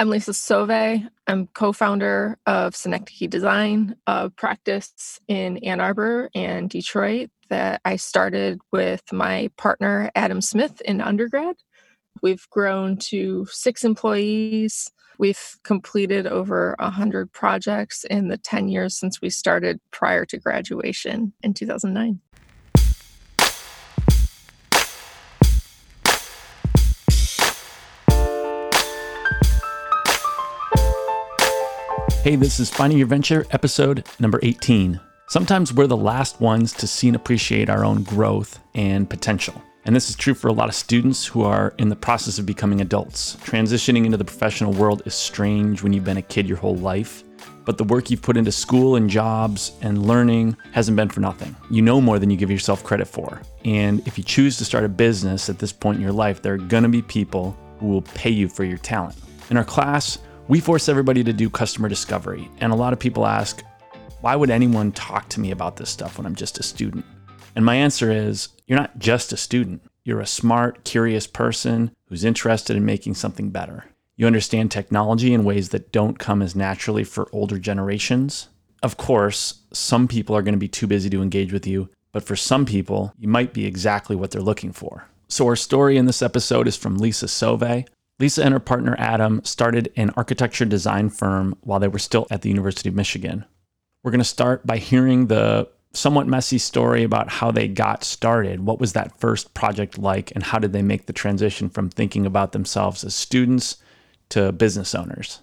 I'm Lisa Sauve. I'm co founder of Synecdoche Design, a practice in Ann Arbor and Detroit that I started with my partner, Adam Smith, in undergrad. We've grown to six employees. We've completed over 100 projects in the 10 years since we started prior to graduation in 2009. Hey, this is Finding Your Venture, episode number 18. Sometimes we're the last ones to see and appreciate our own growth and potential. And this is true for a lot of students who are in the process of becoming adults. Transitioning into the professional world is strange when you've been a kid your whole life, but the work you've put into school and jobs and learning hasn't been for nothing. You know more than you give yourself credit for. And if you choose to start a business at this point in your life, there are to be people who will pay you for your talent. In our class, we force everybody to do customer discovery. And a lot of people ask, why would anyone talk to me about this stuff when I'm just a student? And my answer is, you're not just a student. You're a smart, curious person who's interested in making something better. You understand technology in ways that don't come as naturally for older generations. Of course, some people are going to be too busy to engage with you, but for some people, you might be exactly what they're looking for. So, our story in this episode is from Lisa Sauve, Lisa and her partner Adam started an architecture design firm while they were still at the University of Michigan. We're going to start by hearing the somewhat messy story about how they got started. What was that first project like, and how did they make the transition from thinking about themselves as students to business owners?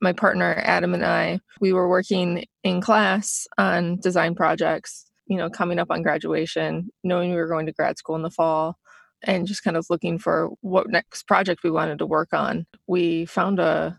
My partner Adam and I, we were working in class on design projects, you know, coming up on graduation, knowing we were going to grad school in the fall and just kind of looking for what next project we wanted to work on. We found a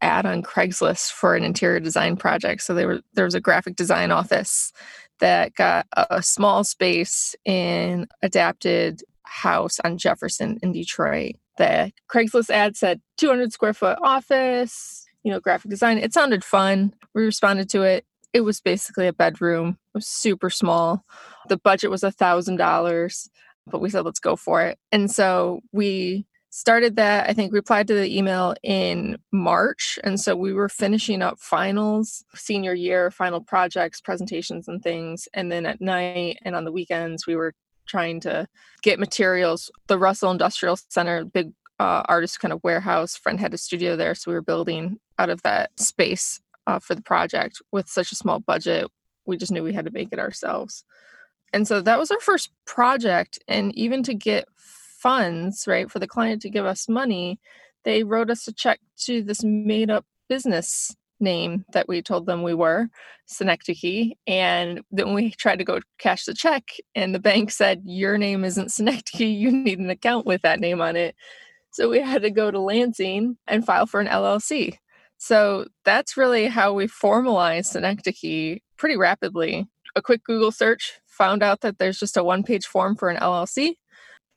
ad on Craigslist for an interior design project. So there, were, there was a graphic design office that got a small space in adapted house on Jefferson in Detroit. The Craigslist ad said 200 square foot office, you know, graphic design. It sounded fun. We responded to it. It was basically a bedroom. It was super small. The budget was a thousand dollars but we said, let's go for it. And so we started that. I think replied to the email in March. And so we were finishing up finals, senior year, final projects, presentations, and things. And then at night and on the weekends, we were trying to get materials. The Russell Industrial Center, big uh, artist kind of warehouse, friend had a studio there. So we were building out of that space uh, for the project with such a small budget. We just knew we had to make it ourselves. And so that was our first project. And even to get funds, right, for the client to give us money, they wrote us a check to this made up business name that we told them we were, Synecdoche. And then we tried to go cash the check, and the bank said, Your name isn't Synecdoche. You need an account with that name on it. So we had to go to Lansing and file for an LLC. So that's really how we formalized Synecdoche pretty rapidly. A quick Google search found out that there's just a one page form for an LLC,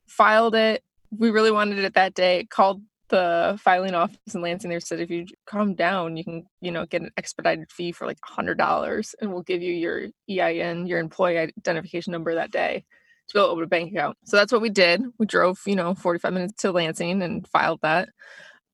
filed it. We really wanted it that day, called the filing office in Lansing. They said, if you calm down, you can, you know, get an expedited fee for like $100 and we'll give you your EIN, your employee identification number that day to able to open a bank account. So that's what we did. We drove, you know, 45 minutes to Lansing and filed that,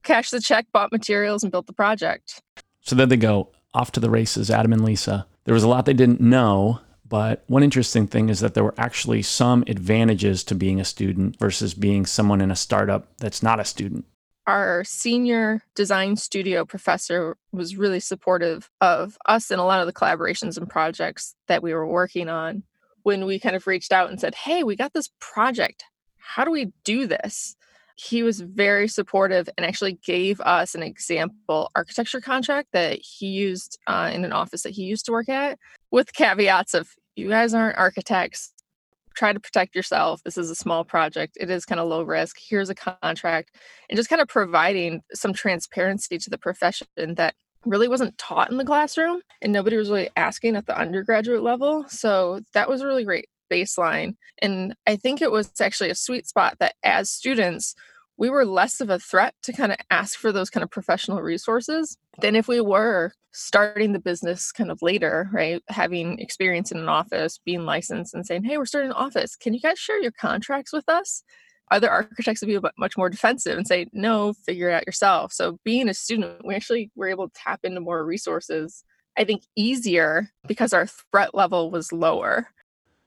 cashed the check, bought materials, and built the project. So there they go, off to the races, Adam and Lisa. There was a lot they didn't know but one interesting thing is that there were actually some advantages to being a student versus being someone in a startup that's not a student. Our senior design studio professor was really supportive of us and a lot of the collaborations and projects that we were working on. When we kind of reached out and said, Hey, we got this project. How do we do this? he was very supportive and actually gave us an example architecture contract that he used uh, in an office that he used to work at with caveats of you guys aren't architects. Try to protect yourself. This is a small project. It is kind of low risk. Here's a contract. And just kind of providing some transparency to the profession that really wasn't taught in the classroom and nobody was really asking at the undergraduate level. So that was a really great baseline. And I think it was actually a sweet spot that as students, we were less of a threat to kind of ask for those kind of professional resources than if we were starting the business kind of later, right? Having experience in an office, being licensed, and saying, hey, we're starting an office. Can you guys share your contracts with us? other architects would be much more defensive and say, no, figure it out yourself. So being a student, we actually were able to tap into more resources, I think easier because our threat level was lower.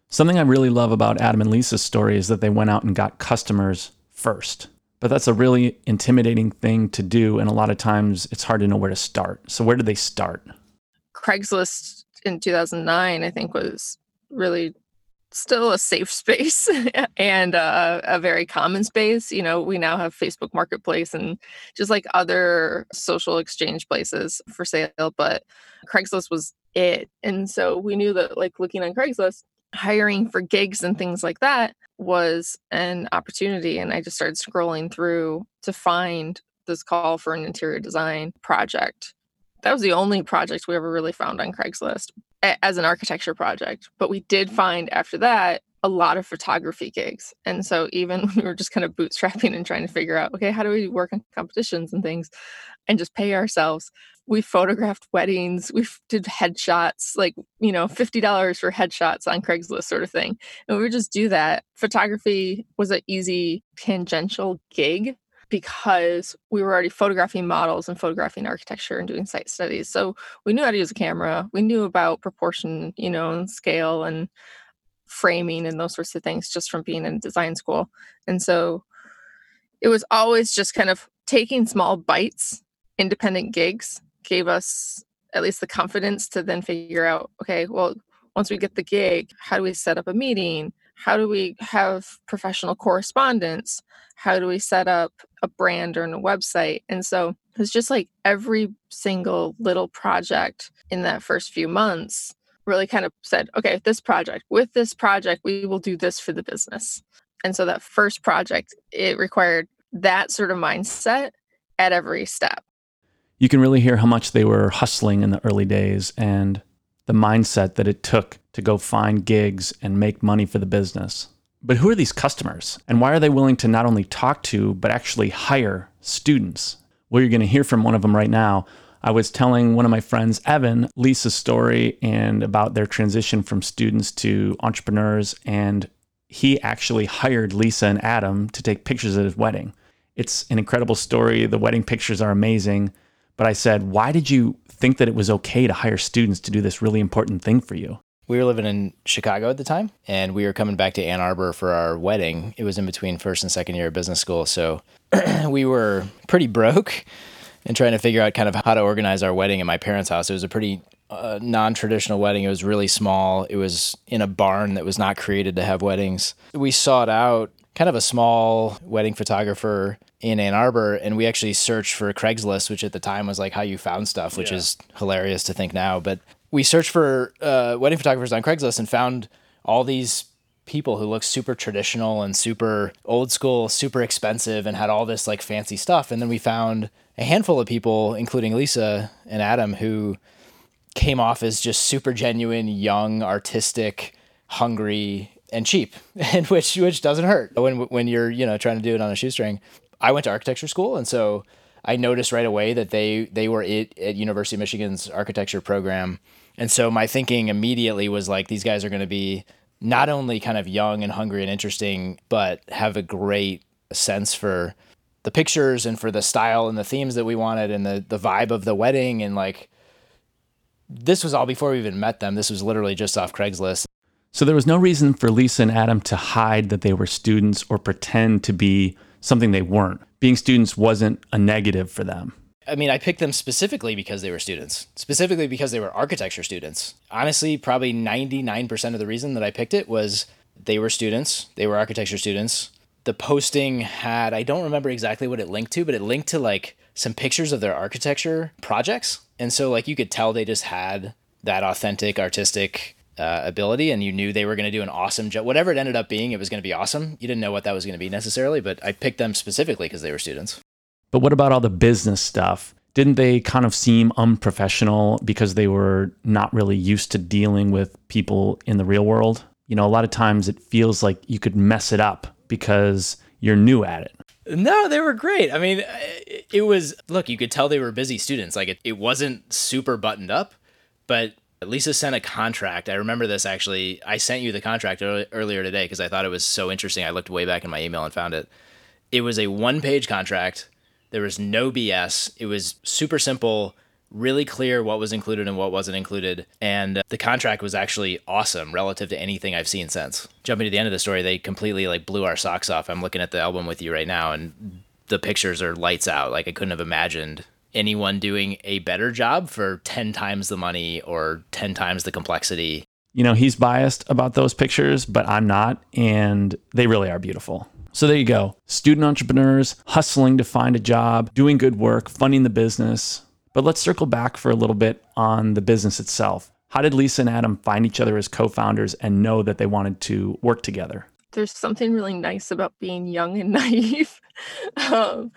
Something I really love about Adam and Lisa's story is that they went out and got customers first. But that's a really intimidating thing to do. And a lot of times it's hard to know where to start. So, where did they start? Craigslist in 2009, I think, was really still a safe space and uh, a very common space. You know, we now have Facebook Marketplace and just like other social exchange places for sale, but Craigslist was it. And so we knew that, like, looking on Craigslist, hiring for gigs and things like that was an opportunity. And I just started scrolling through to find this call for an interior design project. That was the only project we ever really found on Craigslist as an architecture project. But we did find after that a lot of photography gigs. And so even when we were just kind of bootstrapping and trying to figure out, okay, how do we work on competitions and things and just pay ourselves? We photographed weddings, we did headshots, like, you know, $50 for headshots on Craigslist sort of thing. And we would just do that. Photography was an easy tangential gig because we were already photographing models and photographing architecture and doing site studies. So we knew how to use a camera. We knew about proportion, you know, and scale and framing and those sorts of things just from being in design school. And so it was always just kind of taking small bites, independent gigs gave us at least the confidence to then figure out okay, well, once we get the gig, how do we set up a meeting? How do we have professional correspondence? How do we set up a brand or a website? And so it's just like every single little project in that first few months really kind of said, okay, this project, with this project, we will do this for the business. And so that first project, it required that sort of mindset at every step. You can really hear how much they were hustling in the early days and the mindset that it took to go find gigs and make money for the business. But who are these customers? And why are they willing to not only talk to, but actually hire students? Well, you're going to hear from one of them right now. I was telling one of my friends, Evan, Lisa's story and about their transition from students to entrepreneurs. And he actually hired Lisa and Adam to take pictures at his wedding. It's an incredible story. The wedding pictures are amazing. But I said, why did you think that it was okay to hire students to do this really important thing for you? We were living in Chicago at the time, and we were coming back to Ann Arbor for our wedding. It was in between first and second year of business school. So we were pretty broke and trying to figure out kind of how to organize our wedding at my parents' house. It was a pretty uh, non-traditional wedding. It was really small. It was in a barn that was not created to have weddings. We sought out kind of a small wedding photographer in Ann Arbor, and we actually searched for Craigslist, which at the time was like how you found stuff, which yeah. is hilarious to think now. But we searched for uh, wedding photographers on Craigslist and found all these people who looked super traditional and super old school, super expensive, and had all this like fancy stuff. And then we found a handful of people, including Lisa and Adam, who came off as just super genuine, young, artistic, hungry, and cheap, and which which doesn't hurt when when you're you know trying to do it on a shoestring. I went to architecture school, and so I noticed right away that they they were it at University of Michigan's architecture program, and so my thinking immediately was like these guys are going to be not only kind of young and hungry and interesting, but have a great sense for the pictures and for the style and the themes that we wanted and the the vibe of the wedding and like this was all before we even met them. This was literally just off Craigslist. So there was no reason for Lisa and Adam to hide that they were students or pretend to be something they weren't. Being students wasn't a negative for them. I mean, I picked them specifically because they were students, specifically because they were architecture students. Honestly, probably 99% of the reason that I picked it was they were students, they were architecture students the posting had I don't remember exactly what it linked to, but it linked to like some pictures of their architecture projects. And so like you could tell they just had that authentic artistic uh, ability and you knew they were going to do an awesome job. Whatever it ended up being, it was going to be awesome. You didn't know what that was going to be necessarily, but I picked them specifically because they were students. But what about all the business stuff? Didn't they kind of seem unprofessional because they were not really used to dealing with people in the real world? You know, a lot of times it feels like you could mess it up because you're new at it. No, they were great. I mean, it was look, you could tell they were busy students. Like it, it wasn't super buttoned up, but Lisa sent a contract. I remember this actually. I sent you the contract earlier today because I thought it was so interesting. I looked way back in my email and found it. It was a one page contract. There was no BS. It was super simple, really clear what was included and what wasn't included. And uh, the contract was actually awesome relative to anything I've seen since. Jumping to the end of the story, they completely like blew our socks off. I'm looking at the album with you right now and the pictures are lights out. Like I couldn't have imagined anyone doing a better job for 10 times the money or 10 times the complexity. You know, he's biased about those pictures, but I'm not. And they really are beautiful. So there you go. Student entrepreneurs hustling to find a job, doing good work, funding the business. But let's circle back for a little bit on the business itself. How did Lisa and Adam find each other as co founders and know that they wanted to work together? There's something really nice about being young and naive. um,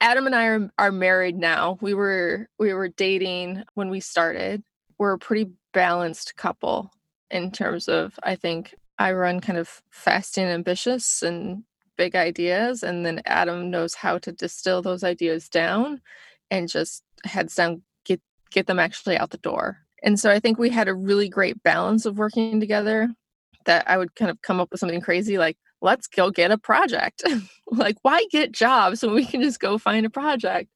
Adam and I are, are married now. We were we were dating when we started. We're a pretty balanced couple in terms of I think I run kind of fast and ambitious and big ideas and then Adam knows how to distill those ideas down and just heads down get get them actually out the door. And so I think we had a really great balance of working together that I would kind of come up with something crazy like let's go get a project. like, why get jobs when we can just go find a project?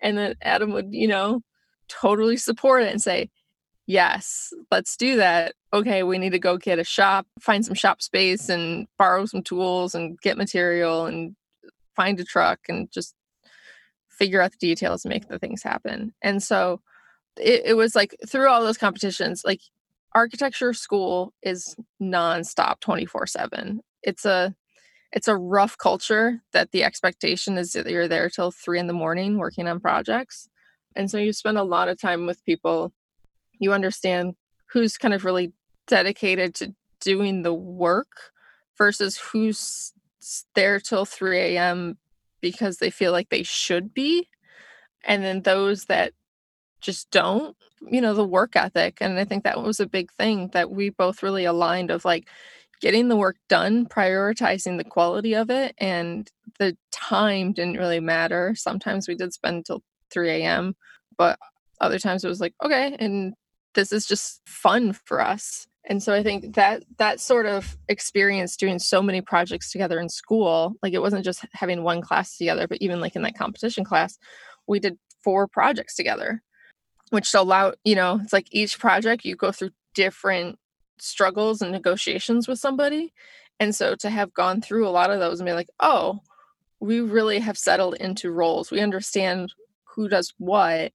And then Adam would, you know, totally support it and say, yes, let's do that. Okay, we need to go get a shop, find some shop space and borrow some tools and get material and find a truck and just figure out the details and make the things happen. And so it, it was like through all those competitions, like architecture school is nonstop 24 7 it's a it's a rough culture that the expectation is that you're there till three in the morning working on projects. And so you spend a lot of time with people. You understand who's kind of really dedicated to doing the work versus who's there till 3 a.m. because they feel like they should be. And then those that just don't, you know, the work ethic. And I think that was a big thing that we both really aligned of like, getting the work done, prioritizing the quality of it, and the time didn't really matter. Sometimes we did spend until 3 a.m., but other times it was like, okay, and this is just fun for us. And so I think that that sort of experience doing so many projects together in school, like it wasn't just having one class together, but even like in that competition class, we did four projects together, which allowed, you know, it's like each project you go through different struggles and negotiations with somebody. And so to have gone through a lot of those and be like, oh, we really have settled into roles. We understand who does what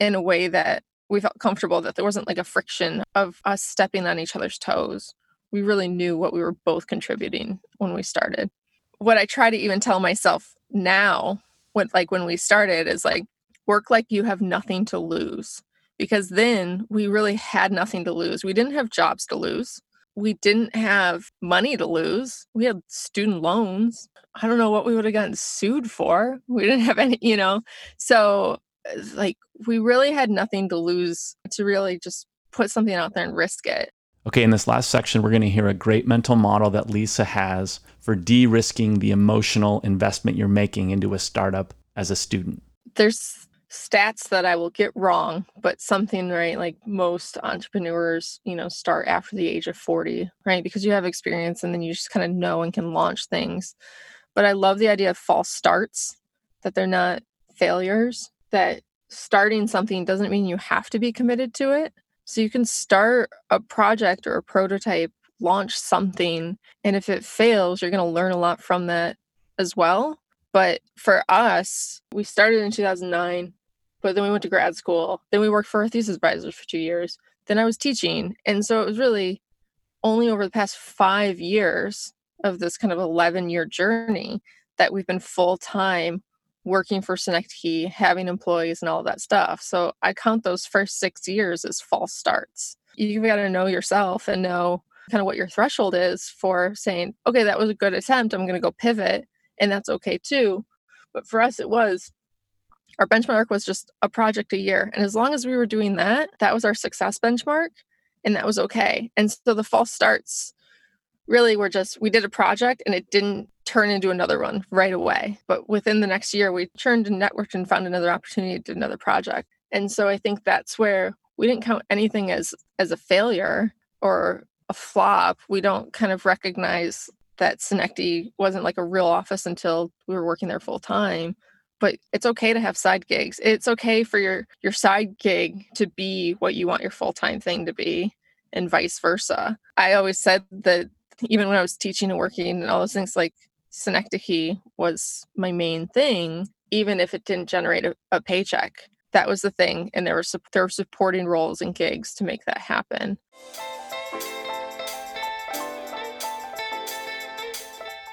in a way that we felt comfortable that there wasn't like a friction of us stepping on each other's toes. We really knew what we were both contributing when we started. What I try to even tell myself now, what like when we started, is like work like you have nothing to lose because then we really had nothing to lose. We didn't have jobs to lose. We didn't have money to lose. We had student loans. I don't know what we would have gotten sued for. We didn't have any, you know. So, like, we really had nothing to lose to really just put something out there and risk it. Okay, in this last section, we're going to hear a great mental model that Lisa has for de risking the emotional investment you're making into a startup as a student. There's stats that I will get wrong, but something right like most entrepreneurs, you know, start after the age of 40, right? Because you have experience and then you just kind of know and can launch things. But I love the idea of false starts, that they're not failures, that starting something doesn't mean you have to be committed to it. So you can start a project or a prototype, launch something, and if it fails, you're going to learn a lot from that as well. But for us, we started in 2009 but then we went to grad school. Then we worked for a thesis advisor for two years. Then I was teaching. And so it was really only over the past five years of this kind of 11 year journey that we've been full time working for Synecdoche, having employees and all that stuff. So I count those first six years as false starts. You've got to know yourself and know kind of what your threshold is for saying, okay, that was a good attempt. I'm going to go pivot. And that's okay too. But for us, it was our benchmark was just a project a year. And as long as we were doing that, that was our success benchmark and that was okay. And so the false starts really were just we did a project and it didn't turn into another one right away. But within the next year, we turned and networked and found another opportunity to do another project. And so I think that's where we didn't count anything as as a failure or a flop. We don't kind of recognize that Synecdoche wasn't like a real office until we were working there full time. But it's okay to have side gigs. It's okay for your your side gig to be what you want your full time thing to be, and vice versa. I always said that even when I was teaching and working and all those things, like Synecdoche was my main thing, even if it didn't generate a, a paycheck. That was the thing, and there were there were supporting roles and gigs to make that happen.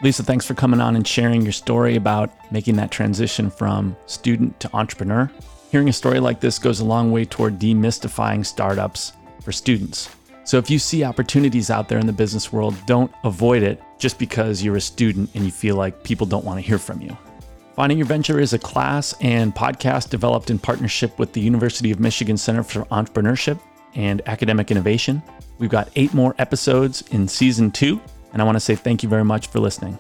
Lisa, thanks for coming on and sharing your story about making that transition from student to entrepreneur. Hearing a story like this goes a long way toward demystifying startups for students. So if you see opportunities out there in the business world, don't avoid it just because you're a student and you feel like people don't want to hear from you. Finding Your Venture is a class and podcast developed in partnership with the University of Michigan Center for Entrepreneurship and Academic Innovation. We've got eight more episodes in season two, and I want to say thank you very much for listening.